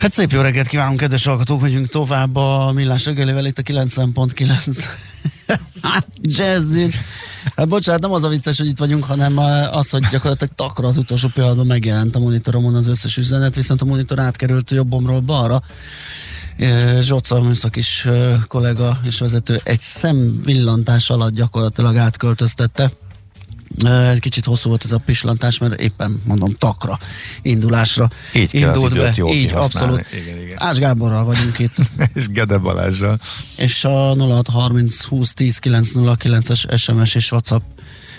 Hát szép jó reggelt kívánunk, kedves hallgatók, megyünk tovább a Millás reggelivel itt a 90.9 Jazzin. Hát bocsánat, nem az a vicces, hogy itt vagyunk, hanem az, hogy gyakorlatilag takra az utolsó pillanatban megjelent a monitoromon az összes üzenet, viszont a monitor átkerült jobbomról balra. Zsoca műszak is kollega és vezető egy szemvillantás alatt gyakorlatilag átköltöztette egy kicsit hosszú volt ez a pislantás, mert éppen mondom takra indulásra így indult be. Jól így, abszolút. Igen, igen. Ás Gáborral vagyunk itt. és Gede Balázsral. És a 0630 20 10 909 es SMS és WhatsApp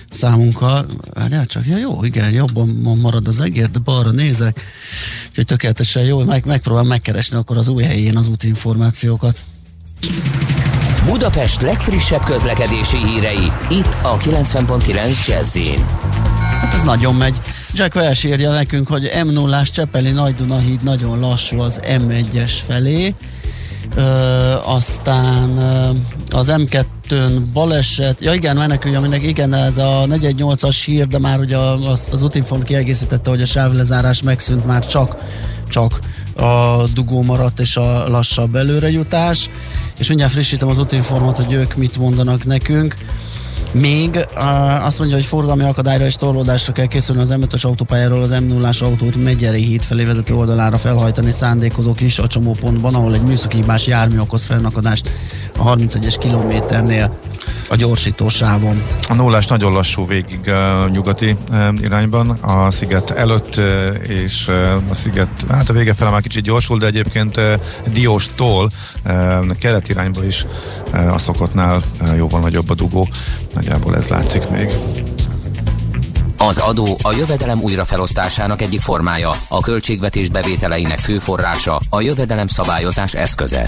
számunkkal. Várjál csak, ja jó, igen, jobban marad az egér, de balra nézek. Úgyhogy tökéletesen jó, meg, megpróbálom megkeresni akkor az új helyén az útinformációkat. Budapest legfrissebb közlekedési hírei, itt a 90.9 jazz Hát ez nagyon megy. Jack Welsh írja nekünk, hogy M0-ás Csepeli Nagy híd nagyon lassú az M1-es felé. Ö, aztán az M2-n baleset, ja igen, menekülj, aminek igen, ez a 418-as hír, de már ugye az, az Utinform kiegészítette, hogy a sávlezárás megszűnt már csak csak a dugó maradt és a lassabb előrejutás, és mindjárt frissítem az útinformot, hogy ők mit mondanak nekünk. Még azt mondja, hogy forgalmi akadályra és torlódásra kell készülni az M5-ös autópályáról az m 0 autót Megyeri híd felé vezető oldalára felhajtani szándékozók is a csomópontban, ahol egy műszaki hibás jármű okoz felnakadást a 31-es kilométernél a gyorsító sávon. A nullás nagyon lassú végig uh, nyugati uh, irányban, a sziget előtt uh, és uh, a sziget, hát a vége fele már kicsit gyorsul, de egyébként uh, Dióstól uh, kelet irányba is uh, a szokottnál uh, jóval nagyobb a dugó. Nagyjából ez látszik még. Az adó a jövedelem újrafelosztásának egyik formája, a költségvetés bevételeinek fő forrása, a jövedelem szabályozás eszköze.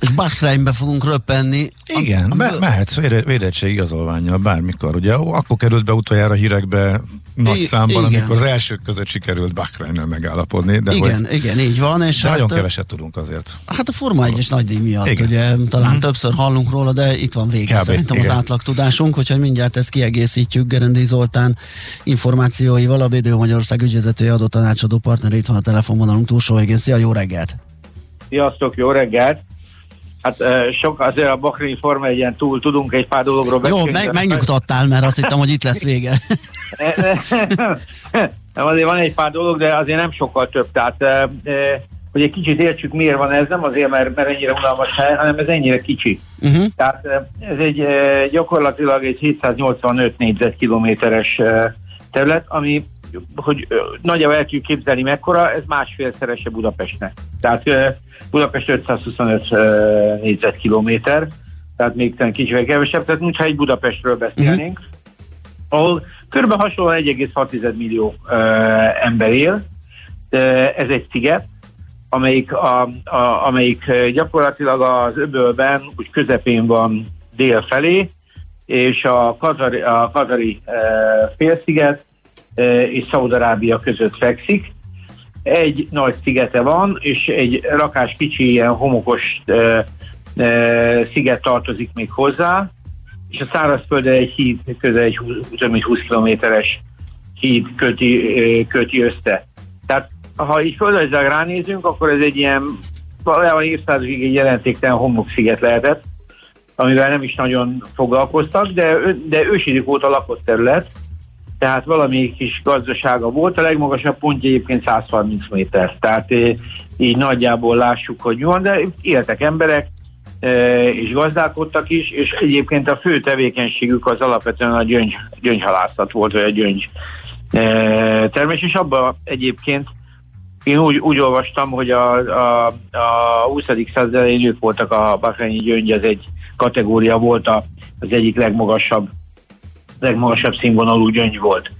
és Bahreinbe fogunk röppenni. Igen, be, mehetsz védettség igazolványjal bármikor. Ugye akkor került be utoljára hírekbe nagy I, számban, igen. amikor az elsők között sikerült Bahreinnel megállapodni. De igen, hogy, igen, így van. És hát, nagyon keveset tudunk azért. Hát a Forma 1-es nagydíj miatt, igen. ugye talán mm. többször hallunk róla, de itt van vége Kb. szerintem igen. az átlag tudásunk, hogyha mindjárt ezt kiegészítjük Gerendi Zoltán információival, a BDO Magyarország ügyvezetője adó tanácsadó partner itt van a telefonvonalunk túlsó végén. Szia, jó reggelt! Sziasztok, jó reggelt! Hát sok azért a Bakri Forma egy ilyen túl tudunk egy pár dologról beszélni. Jó, meg, megnyugtattál, mert azt hittem, hogy itt lesz vége. nem, azért van egy pár dolog, de azért nem sokkal több. Tehát, hogy egy kicsit értsük, miért van ez, nem azért, mert, mert ennyire unalmas hely, hanem ez ennyire kicsi. Uh-huh. Tehát ez egy gyakorlatilag egy 785 négyzetkilométeres terület, ami hogy nagyjából el tudjuk képzelni mekkora, ez másfélszerese Budapestnek. Tehát Budapest 525 uh, négyzetkilométer, tehát még talán kicsivel kevesebb, tehát mintha egy Budapestről beszélnénk, mm-hmm. ahol kb. hasonlóan 1,6 millió ember él. Ez egy sziget, amelyik, a, a, amelyik gyakorlatilag az öbölben úgy közepén van dél felé, és a Kazari, a Kazari uh, félsziget és Szaudarábia között fekszik, egy nagy szigete van, és egy rakás kicsi ilyen homokos sziget tartozik még hozzá, és a szárazföldre egy híd, közel egy 20, 20 kilométeres híd köti, köti össze. Tehát ha így földrajzal ránézünk, akkor ez egy ilyen valójában évszázadig egy jelentéktelen homoksziget lehetett, amivel nem is nagyon foglalkoztak, de, de ősidők óta lakott terület, tehát valami kis gazdasága volt. A legmagasabb pontja egyébként 130 méter, tehát így nagyjából lássuk, hogy mi van, de éltek emberek, és gazdálkodtak is, és egyébként a fő tevékenységük az alapvetően a gyöngy, gyöngyhalászat volt, vagy a gyöngy termés, és abban egyébként én úgy, úgy olvastam, hogy a, a, a 20. század elején ők voltak a bakrányi gyöngy, ez egy kategória volt, a, az egyik legmagasabb, legmagasabb színvonalú gyöngy volt.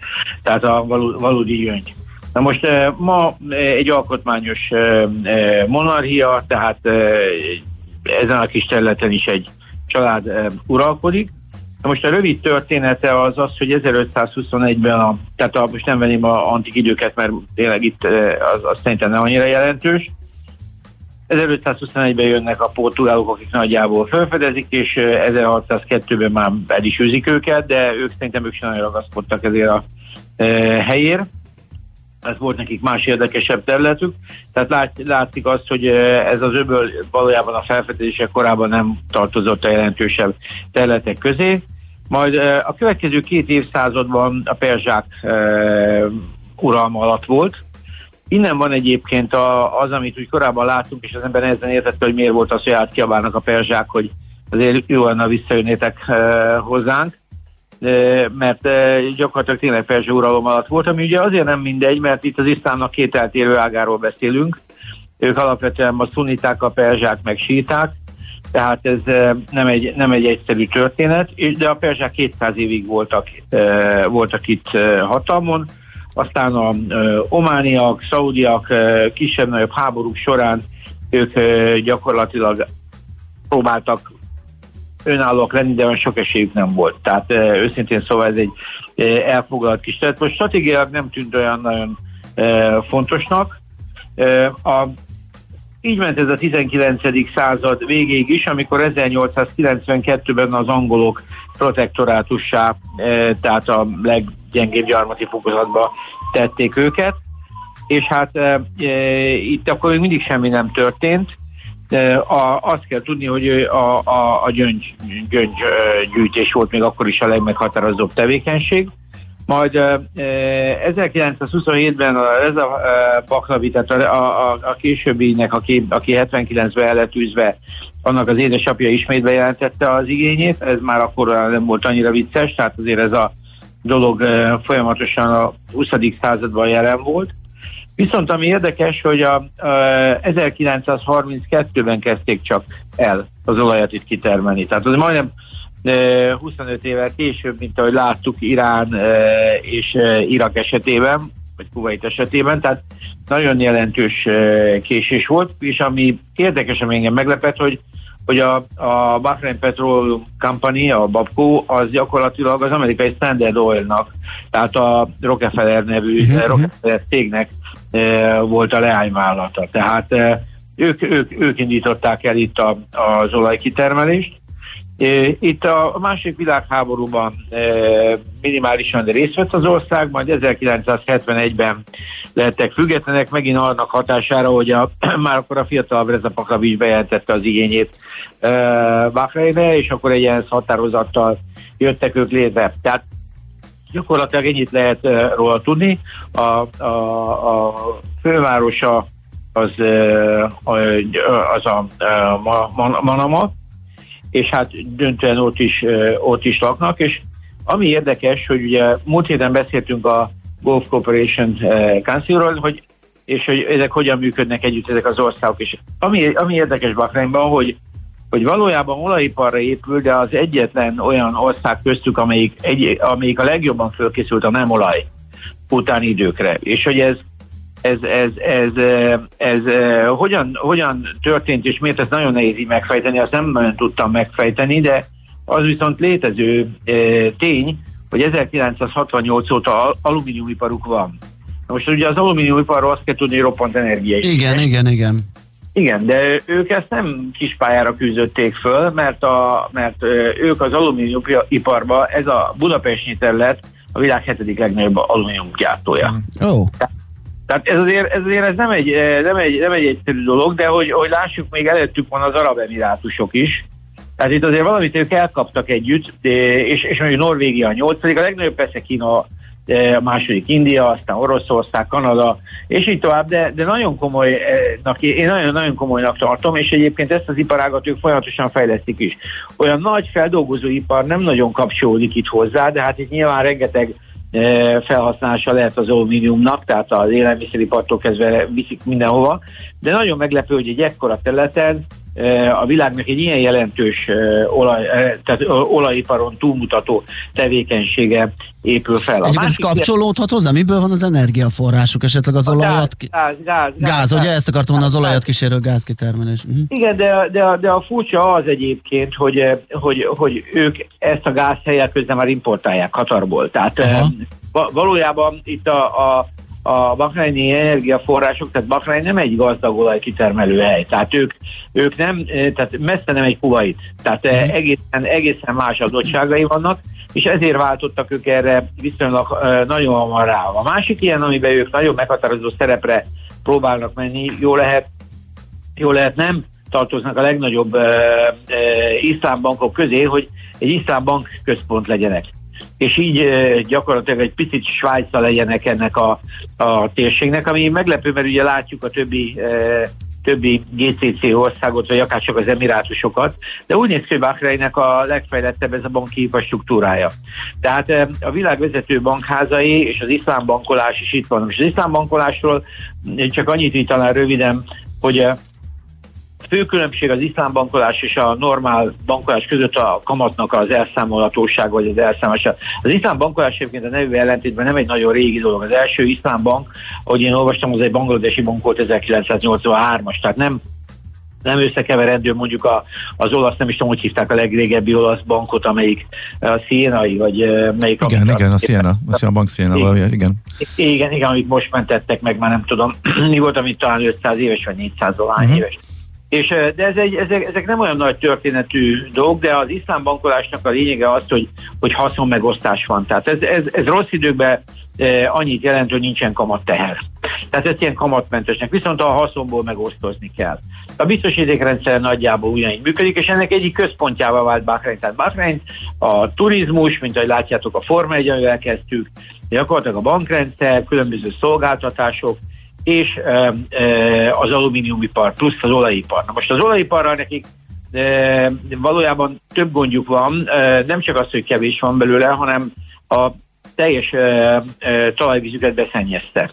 Tehát a valódi gyöngy. Na most ma egy alkotmányos monarchia, tehát ezen a kis területen is egy család uralkodik. Na most a rövid története az az, hogy 1521-ben, a, tehát a, most nem venném a antik időket, mert tényleg itt az, az szerintem nem annyira jelentős. 1521-ben jönnek a portugálok, akik nagyjából felfedezik, és 1602-ben már el is őzik őket, de ők szerintem ők sem nagyon ragaszkodtak ezért a e, helyért ez volt nekik más érdekesebb területük. Tehát lát, látszik azt, hogy ez az öböl valójában a felfedezése korában nem tartozott a jelentősebb területek közé. Majd a következő két évszázadban a perzsák uralma alatt volt. Innen van egyébként a, az, amit úgy korábban láttunk, és az ember ezen értette, hogy miért volt az, hogy átkiabálnak a perzsák, hogy azért jó lenne visszajönnétek hozzánk mert gyakorlatilag tényleg felső uralom alatt volt, ami ugye azért nem mindegy, mert itt az iszlámnak két eltérő ágáról beszélünk. Ők alapvetően a szuniták, a perzsák meg síták, tehát ez nem egy, nem egy egyszerű történet, de a perzsák 200 évig voltak, voltak itt hatalmon, aztán a omániak, szaudiak kisebb-nagyobb háborúk során ők gyakorlatilag próbáltak önállóak lenni, de olyan sok esélyük nem volt. Tehát őszintén szóval ez egy elfoglalt kis tehát Most stratégiailag nem tűnt olyan nagyon fontosnak. A, így ment ez a 19. század végéig is, amikor 1892-ben az angolok protektorátussá, tehát a leggyengébb gyarmati fokozatba tették őket, és hát e, itt akkor még mindig semmi nem történt, a, azt kell tudni, hogy a, a, a gyöngy, gyöngy volt még akkor is a legmeghatározóbb tevékenység. Majd e, 1927-ben ez a e, Baklavi, tehát a, a, a későbbinek, aki, aki 79-ben el lett űzve, annak az édesapja ismét bejelentette az igényét, ez már akkor nem volt annyira vicces, tehát azért ez a dolog folyamatosan a 20. században jelen volt. Viszont ami érdekes, hogy a, a 1932-ben kezdték csak el az olajat itt kitermelni. Tehát az majdnem 25 évvel később, mint ahogy láttuk Irán és Irak esetében, vagy Kuwait esetében, tehát nagyon jelentős késés volt, és ami érdekes, ami engem meglepett, hogy hogy a, a Bahrain Petrol Company, a BAPCO, az gyakorlatilag az amerikai Standard Oilnak, tehát a Rockefeller nevű uh-huh. Rockefeller cégnek E, volt a leányvállalata. Tehát e, ők, ők, ők indították el itt a, az olajkitermelést. Itt a második világháborúban minimálisan részt vett az ország, majd 1971-ben lettek függetlenek, megint annak hatására, hogy a, már akkor a fiatal Reza Pahlavi bejelentette az igényét Bahreinre, és akkor egy ilyen határozattal jöttek ők létre. Tehát Gyakorlatilag ennyit lehet róla tudni. A, a, a fővárosa az, uh, az a uh, Manama, és hát döntően ott is, ott is laknak, és ami érdekes, hogy ugye múlt héten beszéltünk a Gulf Corporation Councilról, hogy és hogy ezek hogyan működnek együtt ezek az országok. És ami, ami érdekes Bahreinban, hogy hogy valójában olajiparra épül, de az egyetlen olyan ország köztük, amelyik, egy, amelyik a legjobban fölkészült a nem olaj utáni időkre. És hogy ez, ez, ez, ez, ez, ez hogyan, hogyan történt, és miért ezt nagyon nehéz így megfejteni, azt nem nagyon tudtam megfejteni, de az viszont létező tény, hogy 1968 óta alumíniumiparuk van. Most ugye az alumíniumiparról azt kell tudni, hogy roppant energia. Igen, igen, igen. Igen, de ők ezt nem kispályára küzdötték föl, mert, a, mert ők az alumíniumiparban, ez a budapesti terület a világ hetedik legnagyobb alumíniumgyártója. Oh. Tehát, ez azért, ez azért ez nem, egy, nem, egy, nem egy egyszerű dolog, de hogy, hogy lássuk, még előttük van az arab emirátusok is. Tehát itt azért valamit ők elkaptak együtt, és, és mondjuk Norvégia a nyolcadik, a legnagyobb persze Kína a második India, aztán Oroszország, Kanada, és így tovább, de, de nagyon komolynak, én nagyon-nagyon komolynak tartom, és egyébként ezt az iparágat ők folyamatosan fejlesztik is. Olyan nagy feldolgozóipar nem nagyon kapcsolódik itt hozzá, de hát itt nyilván rengeteg felhasználása lehet az alumíniumnak, tehát az élelmiszeripartól kezdve viszik mindenhova, de nagyon meglepő, hogy egy ekkora területen a világnak egy ilyen jelentős olaj, tehát olajiparon túlmutató tevékenysége épül fel. Egyébként ez kapcsolódhat hozzá? Miből van az energiaforrásuk? Esetleg az a olajat... Gáz, gáz, gáz, gáz, ugye ezt akartam mondani, az olajat kísérő gázkitermelés. Uh-huh. Igen, de, de, de a furcsa az egyébként, hogy, hogy, hogy ők ezt a gáz helyet közben már importálják Katarból. Tehát Aha. valójában itt a, a a bakrájni energiaforrások, tehát Bakrány nem egy gazdag olajkitermelő hely, tehát ők, ők nem, eh, tehát messze nem egy kuvait, tehát mm. egészen, egészen más adottságai vannak, és ezért váltottak ők erre viszonylag uh, nagyon hamar rá. A másik ilyen, amiben ők nagyon meghatározó szerepre próbálnak menni, jó lehet, jó lehet nem tartoznak a legnagyobb uh, iszlámbankok közé, hogy egy iszlámbank központ legyenek és így gyakorlatilag egy picit Svájca legyenek ennek a, a térségnek, ami meglepő, mert ugye látjuk a többi többi GCC országot, vagy akár csak az emirátusokat, de úgy néz ki, hogy Bahreinnek a legfejlettebb ez a banki infrastruktúrája. Tehát a világ vezető bankházai és az iszlám bankolás is itt van. És az iszlám bankolásról csak annyit így röviden, hogy fő különbség az iszlám bankolás és a normál bankolás között a kamatnak az elszámolhatóság vagy az elszámolása. Az iszlám bankolás egyébként a nevű ellentétben nem egy nagyon régi dolog. Az első iszlám bank, ahogy én olvastam, az egy bangladesi bank volt 1983-as, tehát nem nem összekeverendő mondjuk a, az olasz, nem is tudom, hogy hívták a legrégebbi olasz bankot, amelyik a Sienai, vagy melyik... Igen, igen, a Siena, a Siena Bank Siena, igen. Valami, igen. Igen, igen, amit most mentettek meg, már nem tudom, mi volt, amit talán 500 éves, vagy 400 dolány uh-huh. éves. És, de ez egy, ezek, ezek nem olyan nagy történetű dolgok, de az iszlám bankolásnak a lényege az, hogy, hogy haszon megosztás van. Tehát ez, ez, ez rossz időkben e, annyit jelent, hogy nincsen kamat teher. Tehát ez ilyen kamatmentesnek, viszont a haszonból megosztozni kell. A biztosítékrendszer nagyjából ugyanígy működik, és ennek egyik központjával vált Bahrein. Tehát Bahrein a turizmus, mint ahogy látjátok, a Forma 1 amivel kezdtük, gyakorlatilag a bankrendszer, különböző szolgáltatások, és az alumíniumipar plusz az olajipar. Na most az olajiparral nekik e, valójában több gondjuk van, nem csak az, hogy kevés van belőle, hanem a teljes talajvízüket beszennyezte.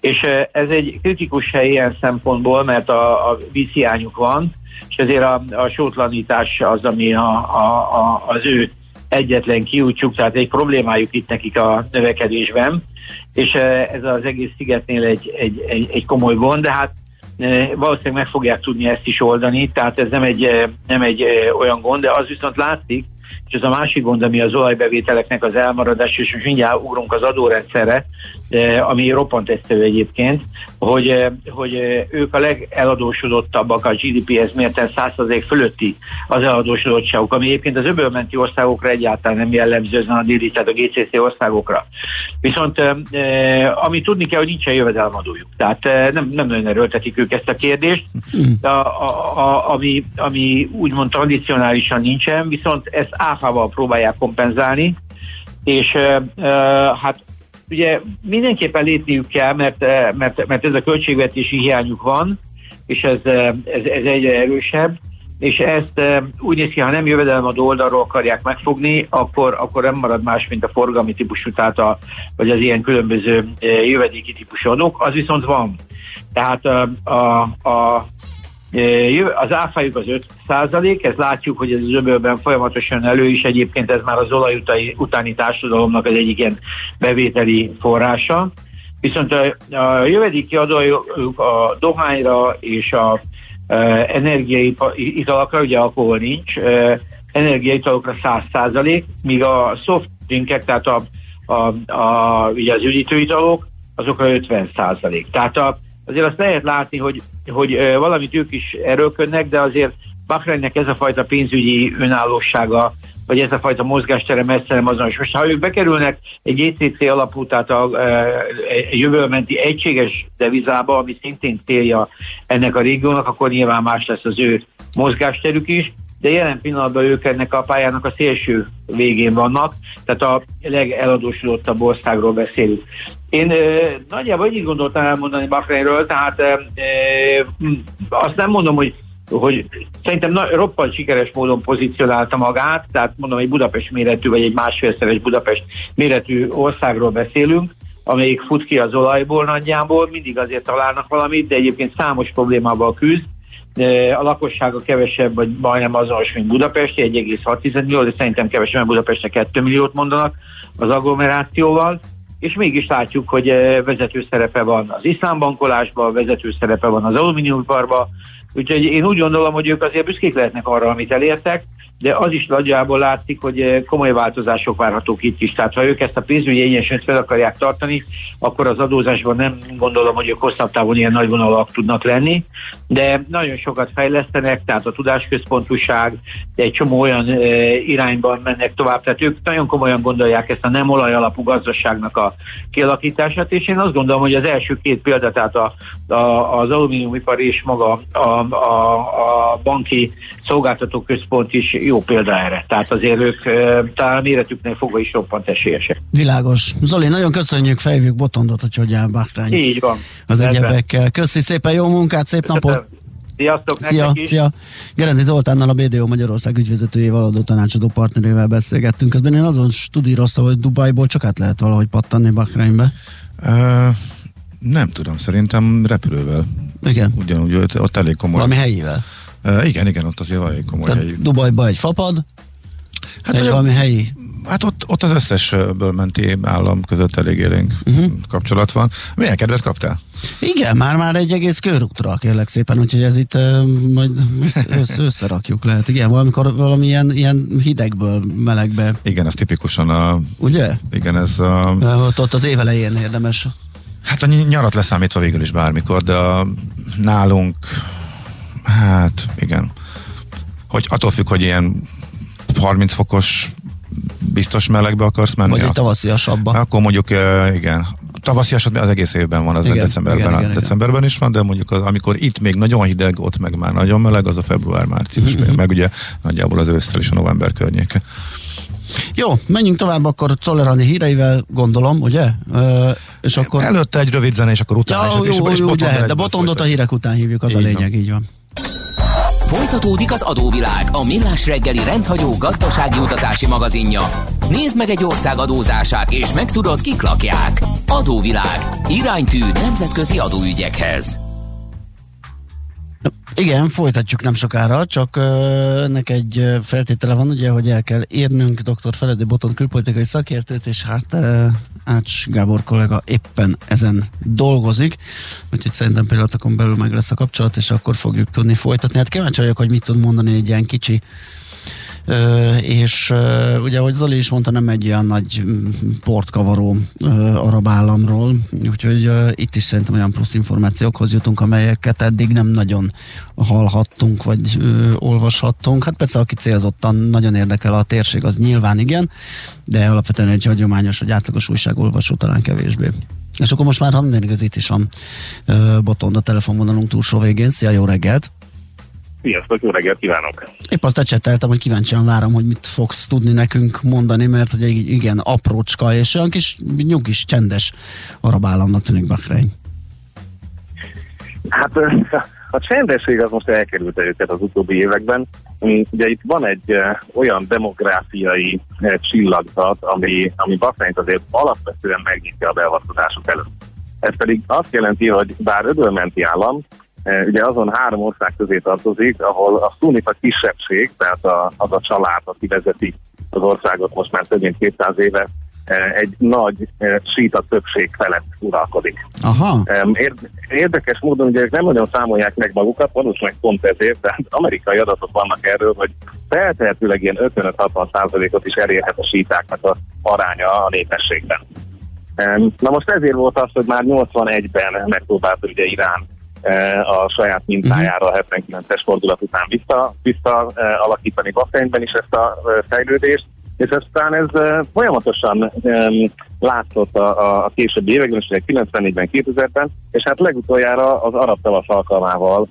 És ez egy kritikus hely ilyen szempontból, mert a, a vízhiányuk van, és ezért a, a sótlanítás az, ami a, a, a, az ő egyetlen kiútjuk, tehát egy problémájuk itt nekik a növekedésben és eh, ez az egész szigetnél egy, egy, egy, egy komoly gond, de hát eh, valószínűleg meg fogják tudni ezt is oldani, tehát ez nem egy, eh, nem egy olyan gond, de az viszont látszik, és ez a másik gond, ami az olajbevételeknek az elmaradás, és most mindjárt ugrunk az adórendszerre, ami roppant esztő egyébként, hogy, hogy ők a legeladósodottabbak a GDP-hez mérten 100% fölötti az eladósodottságuk, ami egyébként az öbölmenti országokra egyáltalán nem jellemző, ezen a déli, tehát a GCC országokra. Viszont ami tudni kell, hogy nincsen jövedelemadójuk. Tehát nem, nem nagyon erőltetik ők ezt a kérdést, a, a, a, ami, ami úgymond tradicionálisan nincsen, viszont ezt áfával próbálják kompenzálni, és hát ugye mindenképpen lépniük kell, mert, eh, mert, mert ez a költségvetési hiányuk van, és ez, eh, ez, ez egyre erősebb, és ezt eh, úgy néz ki, ha nem jövedelemadó oldalról akarják megfogni, akkor, akkor nem marad más, mint a forgalmi típusú, tehát a, vagy az ilyen különböző jövedéki típusú adók, az viszont van. Tehát a, a, a az áfájuk az 5 százalék, ezt látjuk, hogy ez az öbölben folyamatosan elő is, egyébként ez már az olaj utáni társadalomnak az egyik ilyen bevételi forrása. Viszont a, a jövedéki adójuk a dohányra és a e, energiaitalakra, ugye alkohol nincs, e, energiaitalokra 100 százalék, míg a soft drinkek, tehát a, a, a, ugye az üdítőitalok, azokra 50 százalék. Tehát a, azért azt lehet látni, hogy, hogy valamit ők is erőlködnek, de azért Bahreinnek ez a fajta pénzügyi önállósága, vagy ez a fajta mozgástere messze nem azonos. Most ha ők bekerülnek egy GCC alapú, tehát a, a jövőmenti egységes devizába, ami szintén célja ennek a régiónak, akkor nyilván más lesz az ő mozgásterük is, de jelen pillanatban ők ennek a pályának a szélső végén vannak, tehát a legeladósodottabb országról beszélünk. Én ö, nagyjából így gondoltam elmondani Bahreinről, tehát ö, ö, azt nem mondom, hogy hogy szerintem na, roppant sikeres módon pozícionálta magát, tehát mondom, egy Budapest méretű, vagy egy másfélszeres Budapest méretű országról beszélünk, amelyik fut ki az olajból nagyjából, mindig azért találnak valamit, de egyébként számos problémával küzd. A lakossága kevesebb, vagy majdnem azonos, mint Budapest, 1,6 millió, de szerintem kevesebb, mert Budapestre 2 milliót mondanak az agglomerációval és mégis látjuk, hogy vezető szerepe van az iszlámbankolásban, vezető szerepe van az alumíniumiparban, úgyhogy én úgy gondolom, hogy ők azért büszkék lehetnek arra, amit elértek, de az is nagyjából látszik, hogy eh, komoly változások várhatók itt is. Tehát ha ők ezt a pénzügyi egyensúlyt fel akarják tartani, akkor az adózásban nem gondolom, hogy ők hosszabb távon ilyen nagyvonalak tudnak lenni, de nagyon sokat fejlesztenek, tehát a tudásközpontúság, egy csomó olyan e, irányban mennek tovább. Tehát ők nagyon komolyan gondolják ezt a nem olaj alapú gazdaságnak a kialakítását, és én azt gondolom, hogy az első két példa, tehát a, a, az alumíniumipar és maga a, a, a banki szolgáltató központ is jó példa erre. Tehát azért ők talán méretüknél fogva is roppant esélyesek. Világos. Zoli, nagyon köszönjük, fejvük Botondot, hogy hogy áll Bákrány. Így van. Az egyebekkel. Köszi szépen, jó munkát, szép Köszönöm. napot! Sziasztok szia, is. szia. Gerendi Zoltánnal a BDO Magyarország ügyvezetőjével, adó tanácsadó partnerével beszélgettünk. Közben én azon studíroztam, hogy Dubajból csak át lehet valahogy pattanni Bahreinbe. Uh, nem tudom, szerintem repülővel. Igen. Ugyanúgy ott, ott elég komoly. Valami helyivel. Uh, igen, igen, ott azért elég komoly Tehát helyi. Dubajba egy fapad, Hát egy valami helyi? Hát ott, ott az összesből menti állam között elég élénk uh-huh. kapcsolat van. Milyen kedvet kaptál? Igen, már-már egy egész körútra, kérlek szépen, úgyhogy ez itt uh, majd össz, összerakjuk lehet. Igen, valamikor valami ilyen, ilyen hidegből, melegbe. Igen, ez tipikusan a... Ugye? Igen, ez a... Ott, ott az évelején érdemes. Hát a nyarat leszámítva végül is bármikor, de a, nálunk, hát igen, hogy attól függ, hogy ilyen 30 fokos biztos melegbe akarsz menni. Vagy egy tavasziasabba. Akkor mondjuk, igen, tavaszias az egész évben van, az igen, decemberben, igen, igen, decemberben is van, de mondjuk az, amikor itt még nagyon hideg, ott meg már nagyon meleg, az a február-március, mm-hmm. meg ugye nagyjából az ősztel is a november környéke. Jó, menjünk tovább akkor Czollerani híreivel, gondolom, ugye? Ö, és akkor... Előtte egy rövid zene, és akkor utána. Ja, és, jó, és, jó, és lehet, de Botondot a hírek után hívjuk, az így a lényeg, van. így van. Folytatódik az adóvilág, a millás reggeli rendhagyó gazdasági utazási magazinja. Nézd meg egy ország adózását, és megtudod, kik lakják. Adóvilág. Iránytű nemzetközi adóügyekhez. Igen, folytatjuk nem sokára, csak ennek egy feltétele van, ugye, hogy el kell érnünk dr. Feledi Boton külpolitikai szakértőt, és hát Ács Gábor kollega éppen ezen dolgozik, úgyhogy szerintem pillanatokon belül meg lesz a kapcsolat, és akkor fogjuk tudni folytatni. Hát kíváncsi vagyok, hogy mit tud mondani egy ilyen kicsi és ugye, ahogy Zoli is mondta, nem egy olyan nagy mm, portkavaró arab államról, úgyhogy itt is szerintem olyan plusz információkhoz jutunk, amelyeket eddig nem nagyon hallhattunk, vagy olvashattunk. Hát persze, aki célzottan nagyon érdekel a térség, az nyilván igen, de alapvetően egy hagyományos, vagy átlagos újságolvasó talán kevésbé. És akkor most már, ha minden igaz, itt is a Botond a telefonvonalunk túlsó végén. Szia, jó reggelt! Sziasztok, jó reggelt kívánok! Épp azt ecseteltem, hogy kíváncsian várom, hogy mit fogsz tudni nekünk mondani, mert hogy egy igen aprócska és olyan kis nyugis, csendes arab államnak tűnik Bahrein. Hát a csendesség az most elkerülte őket az utóbbi években. Ugye itt van egy olyan demográfiai csillagzat, ami, ami Bahreint azért alapvetően megnyitja a beavatkozások előtt. Ez pedig azt jelenti, hogy bár ödölmenti állam, ugye azon három ország közé tartozik, ahol a szunita kisebbség, tehát a, az a család, aki vezeti az országot most már több mint 200 éve, e, egy nagy e, síta többség felett uralkodik. Aha. Érdekes módon ugye nem nagyon számolják meg magukat, valószínűleg pont ezért, de amerikai adatok vannak erről, hogy feltehetőleg ilyen 55-60 százalékot is elérhet a sítáknak a aránya a népességben. Na most ezért volt az, hogy már 81-ben megpróbált ugye Irán E, a saját mintájára a 79-es fordulat után vissza, vissza e, alakítani Bahreinben is ezt a e, fejlődést, és aztán ez folyamatosan látszott a, a későbbi években, és 94-ben, 2000-ben, és hát legutoljára az arab tavasz alkalmával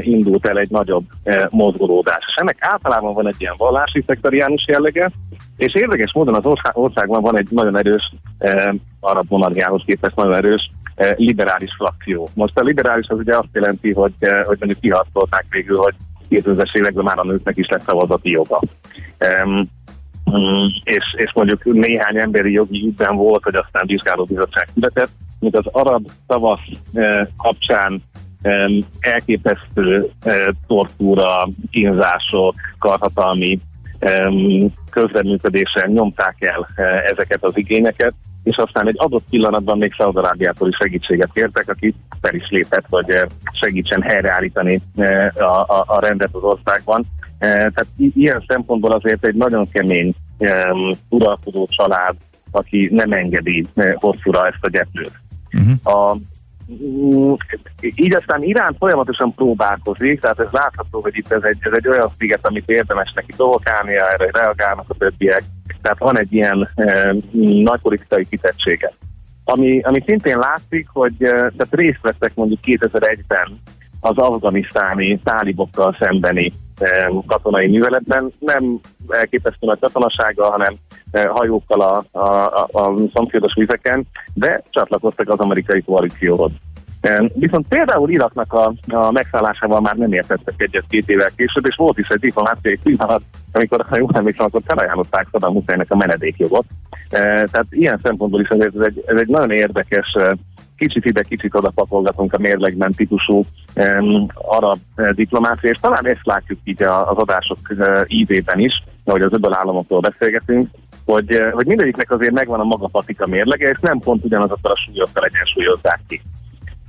indult el egy nagyobb mozgolódás. És ennek általában van egy ilyen vallási szektoriánus jellege, és érdekes módon az országban van egy nagyon erős, arab monarchiához képest nagyon erős liberális frakció. Most a liberális az ugye azt jelenti, hogy, hogy mondjuk kiharcolták végül, hogy 2000-es években már a nőknek is lesz szavazati joga. Um, és, és mondjuk néhány emberi jogi ügyben volt, hogy aztán vizsgálóbizottság született, mint az arab tavasz eh, kapcsán eh, elképesztő eh, tortúra, kínzások, karhatalmi közreműködésen nyomták el eh, ezeket az igényeket, és aztán egy adott pillanatban még Szaudarábiától is segítséget kértek, aki fel is lépett, hogy eh, segítsen helyreállítani eh, a, a, a rendet az országban. Eh, tehát ilyen szempontból azért egy nagyon kemény uralkodó család, aki nem engedi hosszúra ezt a gyeplőt. Uh-huh. A, mm, így aztán Irán folyamatosan próbálkozik, tehát ez látható, hogy itt ez egy, ez egy olyan sziget, amit érdemes neki provokálnia, erre reagálnak a többiek, tehát van egy ilyen e, nagy politikai kitettsége. Ami, ami szintén látszik, hogy e, tehát részt vettek mondjuk 2001-ben az afganisztáni tálibokkal szembeni e, katonai műveletben, nem elképesztő nagy katonasággal, hanem e, hajókkal a, a, a, a szomszédos vizeken, de csatlakoztak az amerikai koalícióhoz. Viszont például Iraknak a, a megszállásával már nem értettek egyet két évvel később, és volt is egy diplomáciai pillanat, amikor, ha jól emlékszem, akkor felajánlották Saddam Husseinnek a menedékjogot. Tehát ilyen szempontból is ez egy, ez egy nagyon érdekes kicsit ide, kicsit oda papolgatunk a mérlegben típusú um, arab diplomácia, és talán ezt látjuk így az adások uh, ívében is, ahogy az öböl államokról beszélgetünk, hogy, uh, hogy mindegyiknek azért megvan a maga patika mérlege, és nem pont ugyanazokkal a súlyokkal egyensúlyozzák ki.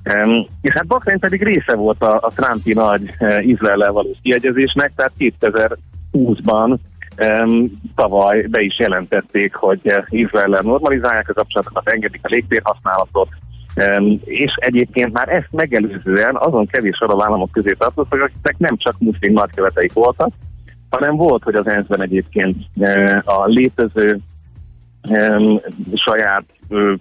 Um, és hát Bahrein pedig része volt a, a Trumpi nagy uh, Izrael való kiegyezésnek, tehát 2020-ban um, tavaly be is jelentették, hogy uh, Izrael normalizálják a kapcsolatokat, engedik a légtérhasználatot, um, és egyébként már ezt megelőzően azon kevés arab államok közé tartoztak, akiknek nem csak muszlim nagyköveteik voltak, hanem volt, hogy az ENSZ-ben egyébként uh, a létező um, saját uh,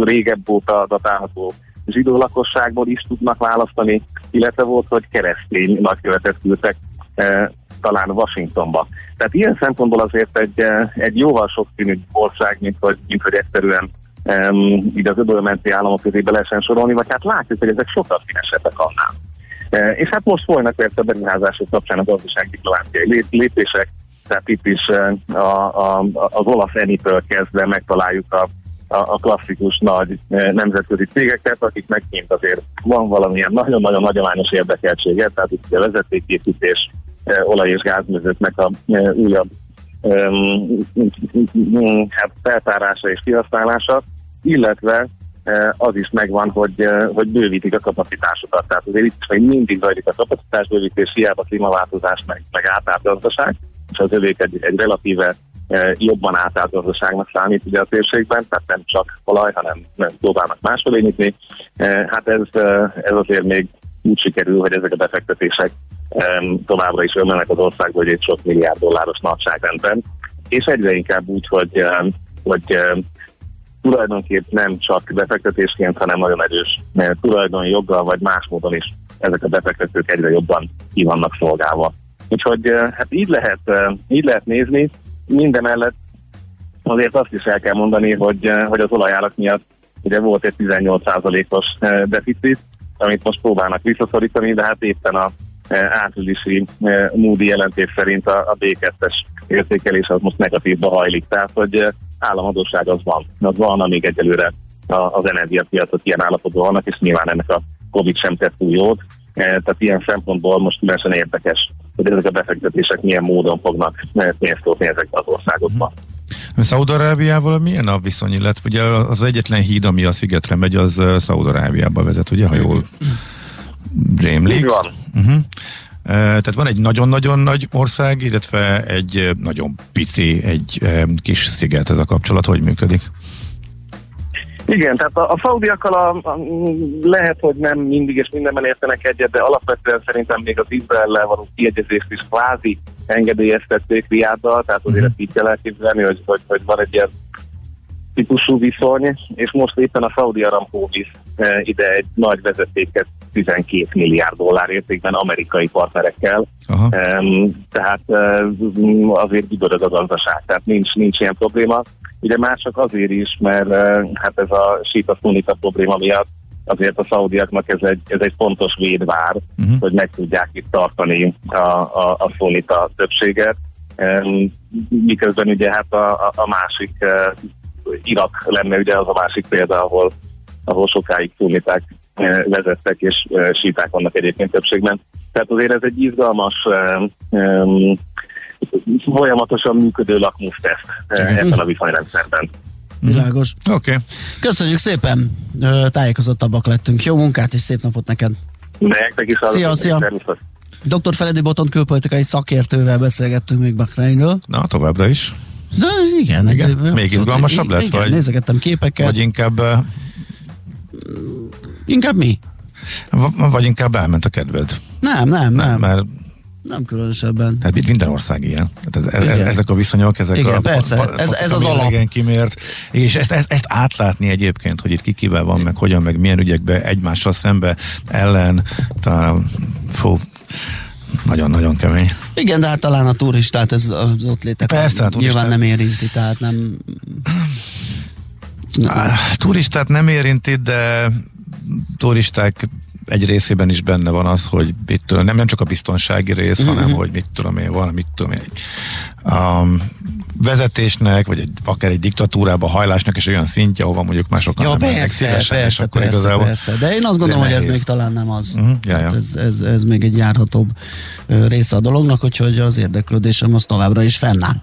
régebb óta datálható zsidó lakosságból is tudnak választani, illetve volt, hogy keresztény nagykövetet küldtek e, talán Washingtonba. Tehát ilyen szempontból azért egy, e, egy jóval sokszínű ország, mint hogy, mint hogy egyszerűen um, így az öbölmenti államok közé be lehessen sorolni, vagy hát látjuk, hogy ezek sokkal színesebbek annál. E, és hát most folynak persze a beruházások kapcsán a gazdaságdiplomáciai lépések, tehát itt is e, a, a, az olasz enitől kezdve megtaláljuk a a, klasszikus nagy e, nemzetközi cégeket, akiknek kint azért van valamilyen nagyon-nagyon nagyományos érdekeltsége, tehát itt a vezetéképítés, e, olaj- és gázműzőknek a e, újabb hát feltárása és kihasználása, illetve az is megvan, hogy, hogy bővítik a kapacitásokat. Tehát azért itt még mindig zajlik a kapacitásbővítés, hiába klímaváltozás, meg, meg átállt gazdaság, és az övék egy, egy relatíve jobban átállt gazdaságnak számít ugye a térségben, tehát nem csak olaj, hanem nem próbálnak másfelé nyitni. Hát ez, ez azért még úgy sikerül, hogy ezek a befektetések továbbra is ömlenek az országba, hogy egy sok milliárd dolláros nagyságrendben, és egyre inkább úgy, hogy, hogy tulajdonképp nem csak befektetésként, hanem nagyon erős tulajdonjoggal, vagy más módon is ezek a befektetők egyre jobban ki vannak szolgálva. Úgyhogy hát így lehet, így lehet nézni, Mindemellett azért azt is el kell mondani, hogy, eh, hogy az olajárak miatt ugye volt egy 18%-os eh, deficit, amit most próbálnak visszaszorítani, de hát éppen a eh, áprilisi Moody jelentés szerint a, a B2-es értékelés az most negatívba hajlik. Tehát, hogy államadóság az van. Az van, amíg egyelőre az energiapiacot ilyen állapotban vannak, és nyilván ennek a Covid sem tett túl jót. Tehát ilyen szempontból most különösen érdekes hogy ezek a befektetések milyen módon fognak pénzt hozni ezekbe az országokba. Uh-huh. Szaudarábiával milyen a viszony, illetve ugye az egyetlen híd, ami a szigetre megy, az Szaudarábiába vezet, ugye, ha jól rémlik. van. Uh-huh. Tehát van egy nagyon-nagyon nagy ország, illetve egy nagyon pici, egy kis sziget ez a kapcsolat, hogy működik? Igen, tehát a, a szaudiakkal a, a, lehet, hogy nem mindig és mindenben értenek egyet, de alapvetően szerintem még az Izraellel való kiegyezést is kvázi engedélyeztették Riáddal, tehát azért ezt így kell elképzelni, hogy, hogy, hogy van egy ilyen típusú viszony, és most éppen a Saudi Aramco visz ide egy nagy vezetéket 12 milliárd dollár értékben amerikai partnerekkel, Aha. tehát azért vigyorog a gazdaság, tehát nincs, nincs ilyen probléma. Ugye mások azért is, mert hát ez a síta probléma miatt azért a szaudiaknak ez egy, ez egy fontos védvár, uh-huh. hogy meg tudják itt tartani a, a, a szunita többséget. Miközben ugye hát a, a másik Irak lenne ugye az a másik példa, ahol, ahol sokáig szuniták vezettek, és síták vannak egyébként többségben. Tehát azért ez egy izgalmas, folyamatosan működő lakmuszteszt ebben a viszonyrendszerben. Világos. Oké. Okay. Köszönjük szépen, tájékozottabbak lettünk. Jó munkát és szép napot neked. Nektek is. Szia, szia. Dr. Feledi Boton külpolitikai szakértővel beszélgettünk még Bahreinről. Na, továbbra is. De igen. igen. Még izgalmasabb lett? Igen, vagy, nézegettem képeket. Vagy inkább... Inkább mi? V- vagy inkább elment a kedved? Nem, nem, nem. nem mert nem különösebben. Tehát minden ország ilyen. Tehát ez, ez, ezek a viszonyok, ezek Igen, a... persze, a, a, ez, ez az alap. Igen, kimért, és ezt, ezt, ezt átlátni egyébként, hogy itt ki kivel van, meg hogyan, meg milyen ügyekbe egymással szembe, ellen, talán, fú, nagyon-nagyon kemény. Igen, de hát talán a turistát ez az ott létek Persze, hát nyilván nem érinti, tehát nem... A turistát nem érinti, de turisták egy részében is benne van az, hogy mit tudom, nem, nem csak a biztonsági rész, mm-hmm. hanem hogy mit tudom én, van, mit tudom én, um, vezetésnek, vagy egy, akár egy diktatúrába hajlásnak is olyan szintje, ahova mondjuk másokat ja, nem persze, szívesen, persze, persze, igazából, persze, de én azt gondolom, hogy ez még talán nem az. Uh-huh, ja, ja. Ez, ez, ez még egy járhatóbb része a dolognak, úgyhogy az érdeklődésem az továbbra is fennáll.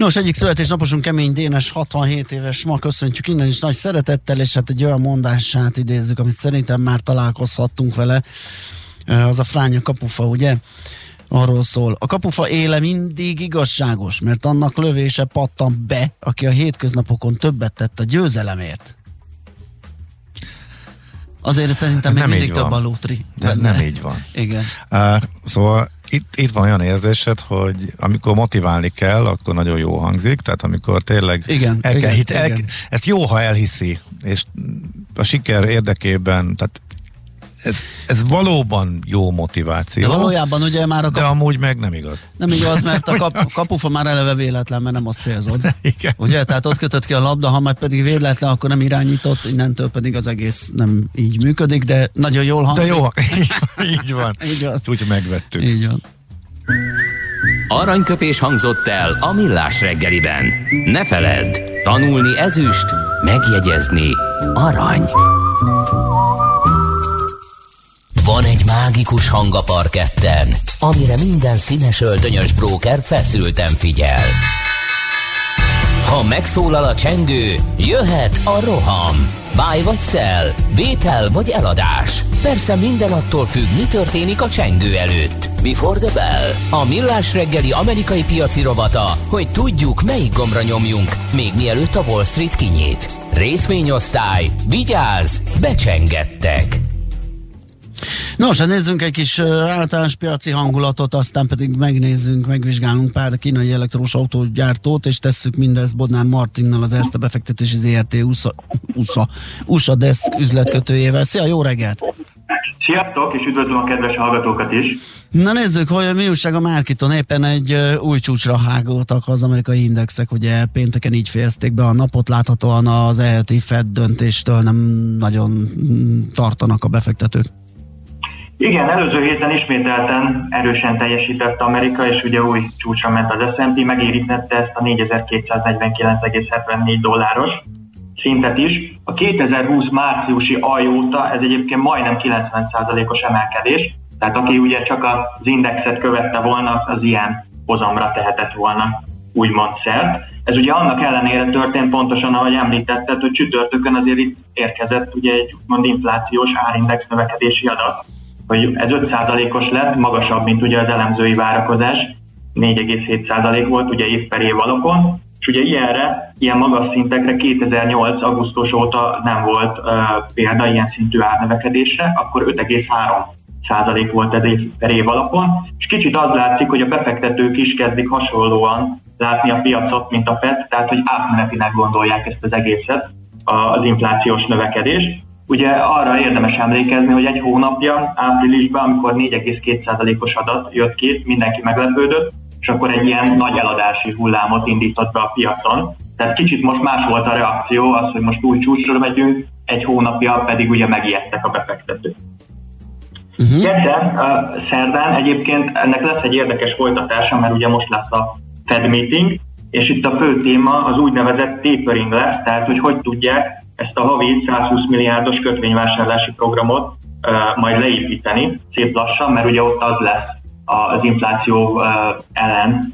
Nos, egyik születésnaposunk Kemény Dénes, 67 éves ma, köszöntjük innen is nagy szeretettel, és hát egy olyan mondását idézzük, amit szerintem már találkozhattunk vele, az a fránya kapufa, ugye? Arról szól. A kapufa éle mindig igazságos, mert annak lövése pattan be, aki a hétköznapokon többet tett a győzelemért. Azért szerintem még nem mindig több a lótri. De nem így van. Igen. Uh, szóval itt, itt van olyan érzésed, hogy amikor motiválni kell, akkor nagyon jó hangzik, tehát amikor tényleg igen, el igen, kell hit, el, igen. ezt jó, ha elhiszi, és a siker érdekében, tehát ez, ez valóban jó motiváció. De valójában ugye már a kap... De amúgy meg nem igaz. Nem igaz, mert a kap, kapufa már eleve véletlen, mert nem azt célzod. Igen. Ugye, tehát ott kötött ki a labda, ha már pedig véletlen, akkor nem irányított, innentől pedig az egész nem így működik, de nagyon jól hangzik. De jó, így van. így van. Úgy megvettük. Így van. Aranyköpés hangzott el a millás reggeliben. Ne feledd, tanulni ezüst, megjegyezni arany. Van egy mágikus hang a parketten, amire minden színes öltönyös bróker feszülten figyel. Ha megszólal a csengő, jöhet a roham. Báj vagy szel, vétel vagy eladás. Persze minden attól függ, mi történik a csengő előtt. Before the Bell, a millás reggeli amerikai piaci robata, hogy tudjuk, melyik gombra nyomjunk, még mielőtt a Wall Street kinyit. Részvényosztály, vigyázz, becsengettek! Nos, hát nézzünk egy kis általános piaci hangulatot, aztán pedig megnézzünk, megvizsgálunk pár kínai elektrós autógyártót, és tesszük mindezt Bodnár Martinnal, az Erste befektetési ZRT USA, USA, USA Desk üzletkötőjével. Szia, jó reggelt! Sziasztok, és üdvözlöm a kedves hallgatókat is! Na nézzük, hogy mi újság a Márkiton. Éppen egy új csúcsra hágoltak az amerikai indexek, ugye pénteken így fejezték be a napot, láthatóan az ELT Fed döntéstől nem nagyon mm, tartanak a befektetők. Igen, előző héten ismételten erősen teljesített Amerika, és ugye új csúcsra ment az S&P, megérítette ezt a 4249,74 dolláros szintet is. A 2020 márciusi aj óta ez egyébként majdnem 90%-os emelkedés, tehát aki ugye csak az indexet követte volna, az ilyen hozamra tehetett volna. úgymond szert. Ez ugye annak ellenére történt pontosan, ahogy említetted, hogy csütörtökön azért itt érkezett ugye egy úgymond inflációs árindex növekedési adat, hogy ez 5%-os lett, magasabb, mint ugye az elemzői várakozás, 4,7% volt ugye év per év alapon, és ugye ilyenre, ilyen magas szintekre 2008. augusztus óta nem volt uh, példa ilyen szintű árnövekedésre, akkor 5,3 százalék volt ez év per év alapon, és kicsit az látszik, hogy a befektetők is kezdik hasonlóan látni a piacot, mint a FED, tehát hogy átmenetinek gondolják ezt az egészet, az inflációs növekedést. Ugye arra érdemes emlékezni, hogy egy hónapja, áprilisban, amikor 4,2%-os adat jött ki, mindenki meglepődött, és akkor egy ilyen nagy eladási hullámot indított be a piacon. Tehát kicsit most más volt a reakció, az, hogy most új csúcsra megyünk, egy hónapja pedig ugye megijedtek a befektetők. Uh-huh. Kedden, uh, szerdán egyébként ennek lesz egy érdekes folytatása, mert ugye most lesz a Fed meeting, és itt a fő téma az úgynevezett tapering lesz, tehát hogy hogy tudják ezt a havi 120 milliárdos kötvényvásárlási programot majd leépíteni szép lassan, mert ugye ott az lesz az infláció ellen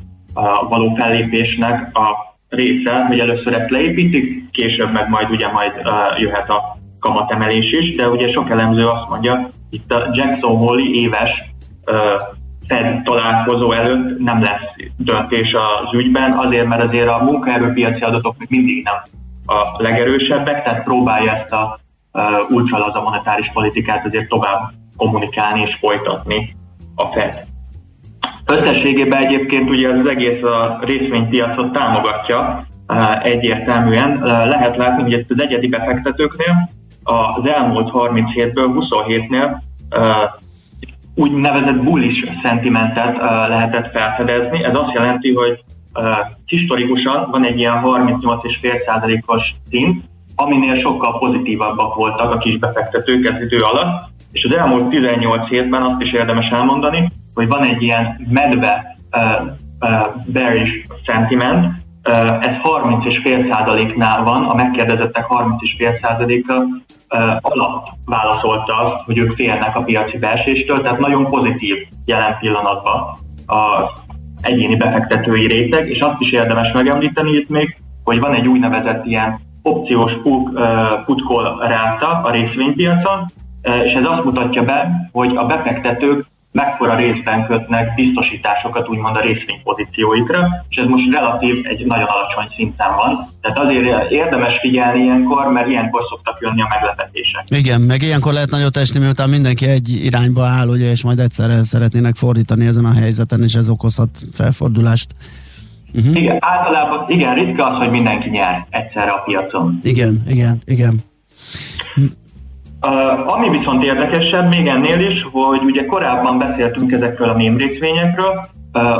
való fellépésnek a része, hogy először ezt leépítik, később meg majd ugye majd jöhet a kamatemelés is, de ugye sok elemző azt mondja, itt a Jackson Hole éves Fed találkozó előtt nem lesz döntés az ügyben, azért, mert azért a munkaerőpiaci adatok még mindig nem a legerősebbek, tehát próbálja ezt a uh, ultralaza monetáris politikát azért tovább kommunikálni és folytatni a Fed. Összességében egyébként ugye az egész a részvénypiacot támogatja egyértelműen. Lehet látni, hogy ezt az egyedi befektetőknél az elmúlt 37-ből 27-nél úgynevezett bullish szentimentet lehetett felfedezni. Ez azt jelenti, hogy historikusan van egy ilyen 38,5%-os szint, aminél sokkal pozitívabbak voltak a kis befektetők ez idő alatt, és az elmúlt 18 hétben azt is érdemes elmondani, hogy van egy ilyen medve uh, uh, bearish sentiment, uh, ez 30,5%-nál van, a megkérdezettek 30,5%-a alatt válaszolta azt, hogy ők félnek a piaci beeséstől, tehát nagyon pozitív jelen pillanatban az egyéni befektetői réteg, és azt is érdemes megemlíteni itt még, hogy van egy úgynevezett ilyen opciós put, put call ráta a részvénypiacon, és ez azt mutatja be, hogy a befektetők mekkora részben kötnek biztosításokat úgymond a részvénypozícióikra, és ez most relatív egy nagyon alacsony szinten van. Tehát azért érdemes figyelni ilyenkor, mert ilyenkor szoktak jönni a meglepetések. Igen, meg ilyenkor lehet nagyot esni, miután mindenki egy irányba áll, ugye, és majd egyszerre szeretnének fordítani ezen a helyzeten, és ez okozhat felfordulást. Uh-huh. Igen, általában igen, ritka az, hogy mindenki nyer egyszerre a piacon. Igen, igen, igen. Ami viszont érdekesebb még ennél is, hogy ugye korábban beszéltünk ezekről a mém részvényekről,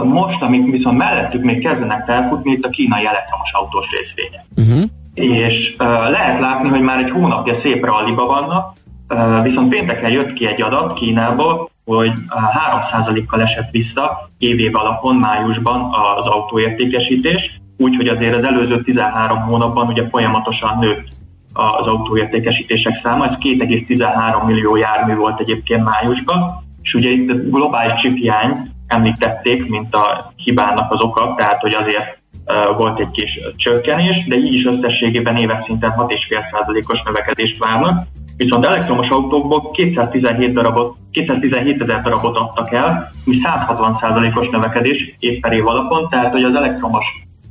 most, amik viszont mellettük még kezdenek felfutni, itt a kínai elektromos autós részvények. Uh-huh. És uh, lehet látni, hogy már egy hónapja szép ralliba vannak, uh, viszont pénteken jött ki egy adat Kínából, hogy 3%-kal esett vissza év alapon májusban az autóértékesítés, úgyhogy azért az előző 13 hónapban ugye folyamatosan nőtt az autóértékesítések száma, ez 2,13 millió jármű volt egyébként májusban, és ugye itt globális csiphiány említették, mint a hibának az oka, tehát hogy azért volt egy kis csökkenés, de így is összességében éves szinten 6,5%-os növekedést várnak, viszont elektromos autókból 217 darabot, 217 ezer darabot adtak el, ami 160%-os növekedés év per év alapon, tehát hogy az elektromos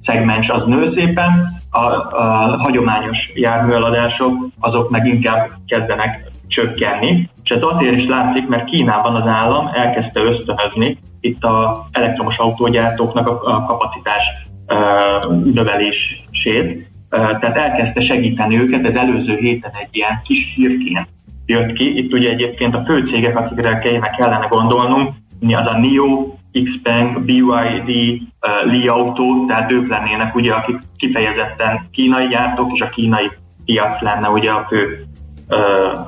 szegmens az nő szépen, a, a hagyományos járműeladások azok meg inkább kezdenek csökkenni, és ez azért is látszik, mert Kínában az állam elkezdte ösztönözni itt a elektromos autógyártóknak a, kapacitás növelését, tehát elkezdte segíteni őket, ez előző héten egy ilyen kis hírként jött ki. Itt ugye egyébként a fő cégek, akikre kellene gondolnunk, az a NIO, Xpeng, BYD, uh, Li Auto, tehát ők lennének ugye, akik kifejezetten kínai gyártók, és a kínai piac lenne ugye a fő uh,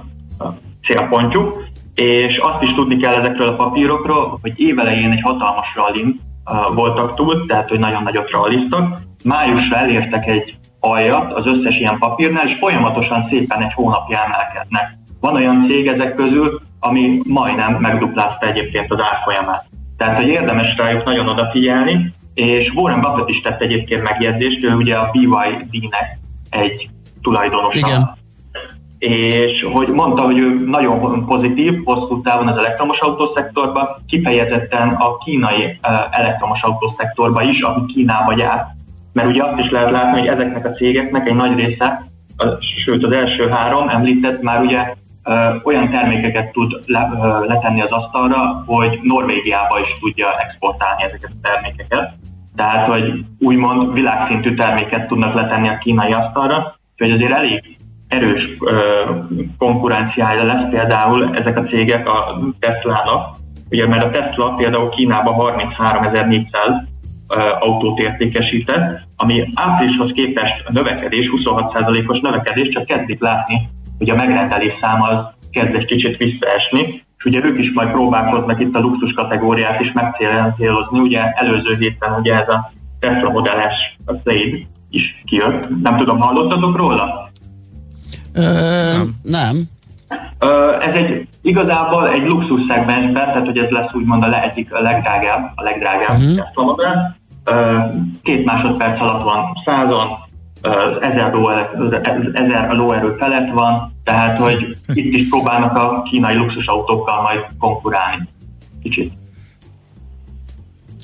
célpontjuk. És azt is tudni kell ezekről a papírokról, hogy évelején egy hatalmas rallin uh, voltak túl, tehát hogy nagyon nagyot ralliztak. Májusra elértek egy aljat az összes ilyen papírnál, és folyamatosan szépen egy hónapja emelkednek. Van olyan cég ezek közül, ami majdnem megduplázta egyébként az árfolyamát. Tehát, hogy érdemes rájuk nagyon odafigyelni, és Warren Buffett is tett egyébként megjegyzést, ő ugye a BYD-nek egy tulajdonosa. Igen. És hogy mondta, hogy ő nagyon pozitív, hosszú távon az elektromos autószektorban, kifejezetten a kínai elektromos autószektorban is, ami Kínába jár. Mert ugye azt is lehet látni, hogy ezeknek a cégeknek egy nagy része, sőt az első három említett már ugye olyan termékeket tud letenni az asztalra, hogy Norvégiába is tudja exportálni ezeket a termékeket. Tehát, hogy úgymond világszintű terméket tudnak letenni a kínai asztalra, hogy azért elég erős konkurenciája lesz például ezek a cégek a Tesla-nak, ugye mert a Tesla például Kínában 33.400 autót értékesített, ami áprilishoz képest a növekedés, 26%-os növekedés, csak kezdik látni, hogy a megrendelés száma az kezd egy kicsit visszaesni, és ugye ők is majd próbálkoznak itt a luxus kategóriát is megcélozni, ugye előző héten ugye ez a Tesla modelles a Slade is kijött. Nem tudom, hallottatok róla? Ö, nem. nem. Ö, ez egy igazából egy luxus szegmensben, tehát hogy ez lesz úgymond a, le, egyik a legdrágább, a legdrágább uh-huh. Tesla modell. Ö, két másodperc alatt van százon, ezer, lóerő, lóerő felett van, tehát hogy itt is próbálnak a kínai luxusautókkal majd konkurálni. Kicsit.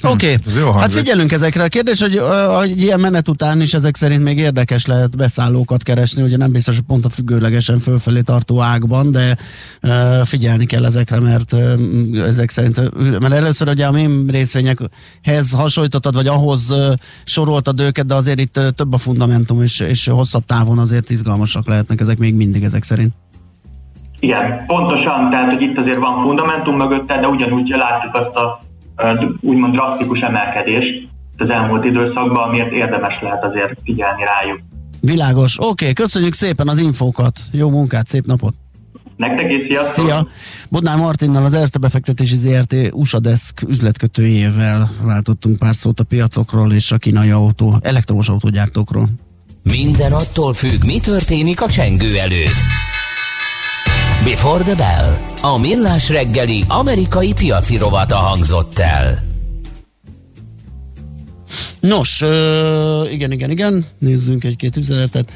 Oké, okay. hát figyelünk ezekre. A kérdés, hogy, hogy ilyen menet után is ezek szerint még érdekes lehet beszállókat keresni, ugye nem biztos, hogy pont a függőlegesen fölfelé tartó ágban, de figyelni kell ezekre, mert ezek szerint, mert először ugye a mém részvényekhez hasonlítottad, vagy ahhoz soroltad őket, de azért itt több a fundamentum, és, és hosszabb távon azért izgalmasak lehetnek ezek még mindig ezek szerint. Igen, pontosan, tehát hogy itt azért van fundamentum mögötte, de ugyanúgy látjuk azt a úgymond drasztikus emelkedést az elmúlt időszakban, amiért érdemes lehet azért figyelni rájuk. Világos. Oké, okay, köszönjük szépen az infókat. Jó munkát, szép napot! Nektek is, sziasztok! Szia! Bodnár Martinnal az Erste befektetési ZRT USA Desk üzletkötőjével váltottunk pár szót a piacokról és a kínai autó, elektromos autógyártókról. Minden attól függ, mi történik a csengő előtt. Before the Bell. A millás reggeli amerikai piaci rovata hangzott el. Nos, igen, igen, igen, nézzünk egy-két üzenetet.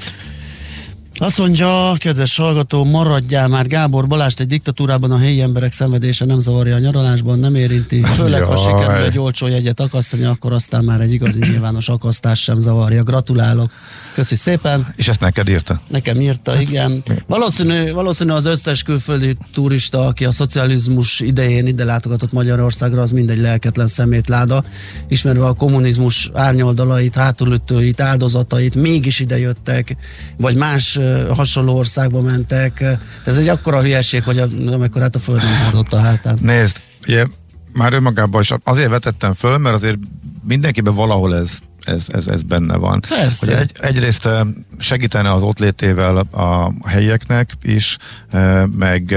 Azt mondja, kedves hallgató, maradjál már Gábor Balást egy diktatúrában a helyi emberek szenvedése nem zavarja a nyaralásban, nem érinti. Főleg, ha sikerül egy olcsó jegyet akasztani, akkor aztán már egy igazi nyilvános akasztás sem zavarja. Gratulálok. Köszi szépen. És ezt neked írta? Nekem írta, igen. Valószínű, valószínű az összes külföldi turista, aki a szocializmus idején ide látogatott Magyarországra, az mindegy lelketlen szemétláda. Ismerve a kommunizmus árnyoldalait, hátulütőit, áldozatait, mégis ide jöttek, vagy más hasonló országba mentek. Ez egy akkora hülyeség, hogy amikor hát a földön hordott a hátán. Nézd, ugye már önmagában is azért vetettem föl, mert azért mindenkiben valahol ez ez, ez, ez benne van. Persze. Hogy egy, egyrészt segítene az ott létével a helyieknek is, meg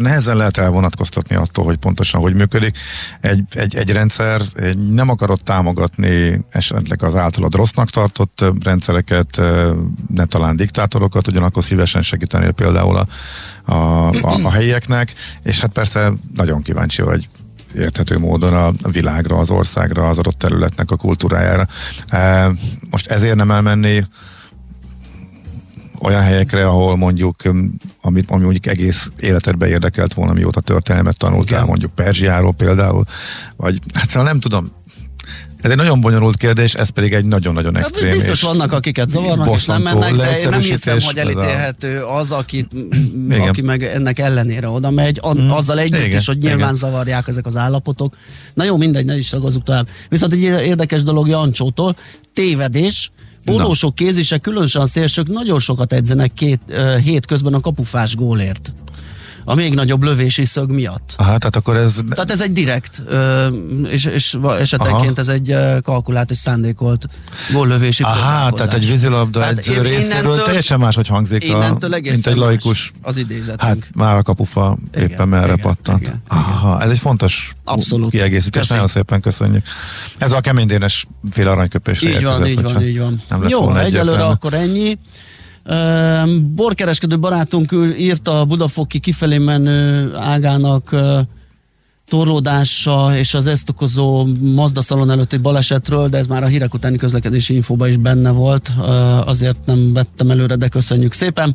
nehezen lehet elvonatkoztatni attól, hogy pontosan hogy működik. Egy, egy, egy rendszer egy nem akarod támogatni esetleg az általad rossznak tartott rendszereket, ne talán diktátorokat, ugyanakkor szívesen segíteni például a, a, a, a helyieknek, és hát persze nagyon kíváncsi vagy érthető módon a világra, az országra, az adott területnek a kultúrájára. Most ezért nem elmenni olyan helyekre, ahol mondjuk, amit, ami mondjuk egész életedben érdekelt volna, mióta történelmet tanultál, Igen. mondjuk Perzsiáról például, vagy hát nem tudom, ez egy nagyon bonyolult kérdés, ez pedig egy nagyon-nagyon extrém. Biztos vannak, akiket zavarnak, és nem mennek, de én nem hiszem, hogy elítélhető az, aki, aki meg ennek ellenére oda megy, a, mm. azzal együtt Igen. is, hogy nyilván Igen. zavarják ezek az állapotok. Na jó, mindegy, ne is ragozzuk tovább. Viszont egy érdekes dolog Jancsótól, tévedés, Pólósok, kézisek, különösen a szélsők nagyon sokat edzenek két hét közben a kapufás gólért a még nagyobb lövési szög miatt. Aha, tehát akkor ez... Tehát ez egy direkt, és, és esetenként Aha. ez egy kalkulált és szándékolt góllövési Aha, tehát egy vízilabda egy részéről teljesen más, hogy hangzik, a, mint egy laikus. Az idézetünk. Hát már a kapufa igen, éppen merre igen, pattant. Igen, Aha, ez egy fontos Abszolút. kiegészítés, Köszi. nagyon szépen köszönjük. Ez a keménydénes fél aranyköpésre Így van, így van, így van. Jó, egyelőre akkor ennyi. Borkereskedő barátunk írta a Budafoki kifelé menő ágának torlódása és az ezt okozó Mazda szalon előtti balesetről, de ez már a hírek utáni közlekedési infóban is benne volt, azért nem vettem előre, de köszönjük szépen.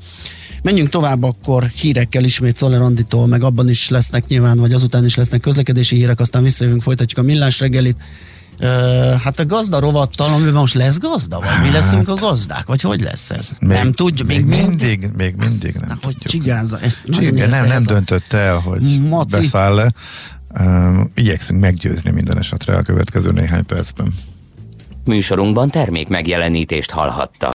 Menjünk tovább akkor hírekkel ismét Szoller meg abban is lesznek nyilván, vagy azután is lesznek közlekedési hírek, aztán visszajövünk, folytatjuk a millás reggelit. Hát a gazda rovattal, amiben most lesz gazda, vagy mi leszünk a gazdák, vagy hogy lesz ez? Még, nem tudja, még, még mindig, mindig, még mindig nem tudjuk. Hogy csigázza, ezt Csigá, nem, nem döntött el, hogy Maci. beszáll-e. Um, igyekszünk meggyőzni minden esetre a következő néhány percben. Műsorunkban termék megjelenítést hallhatta.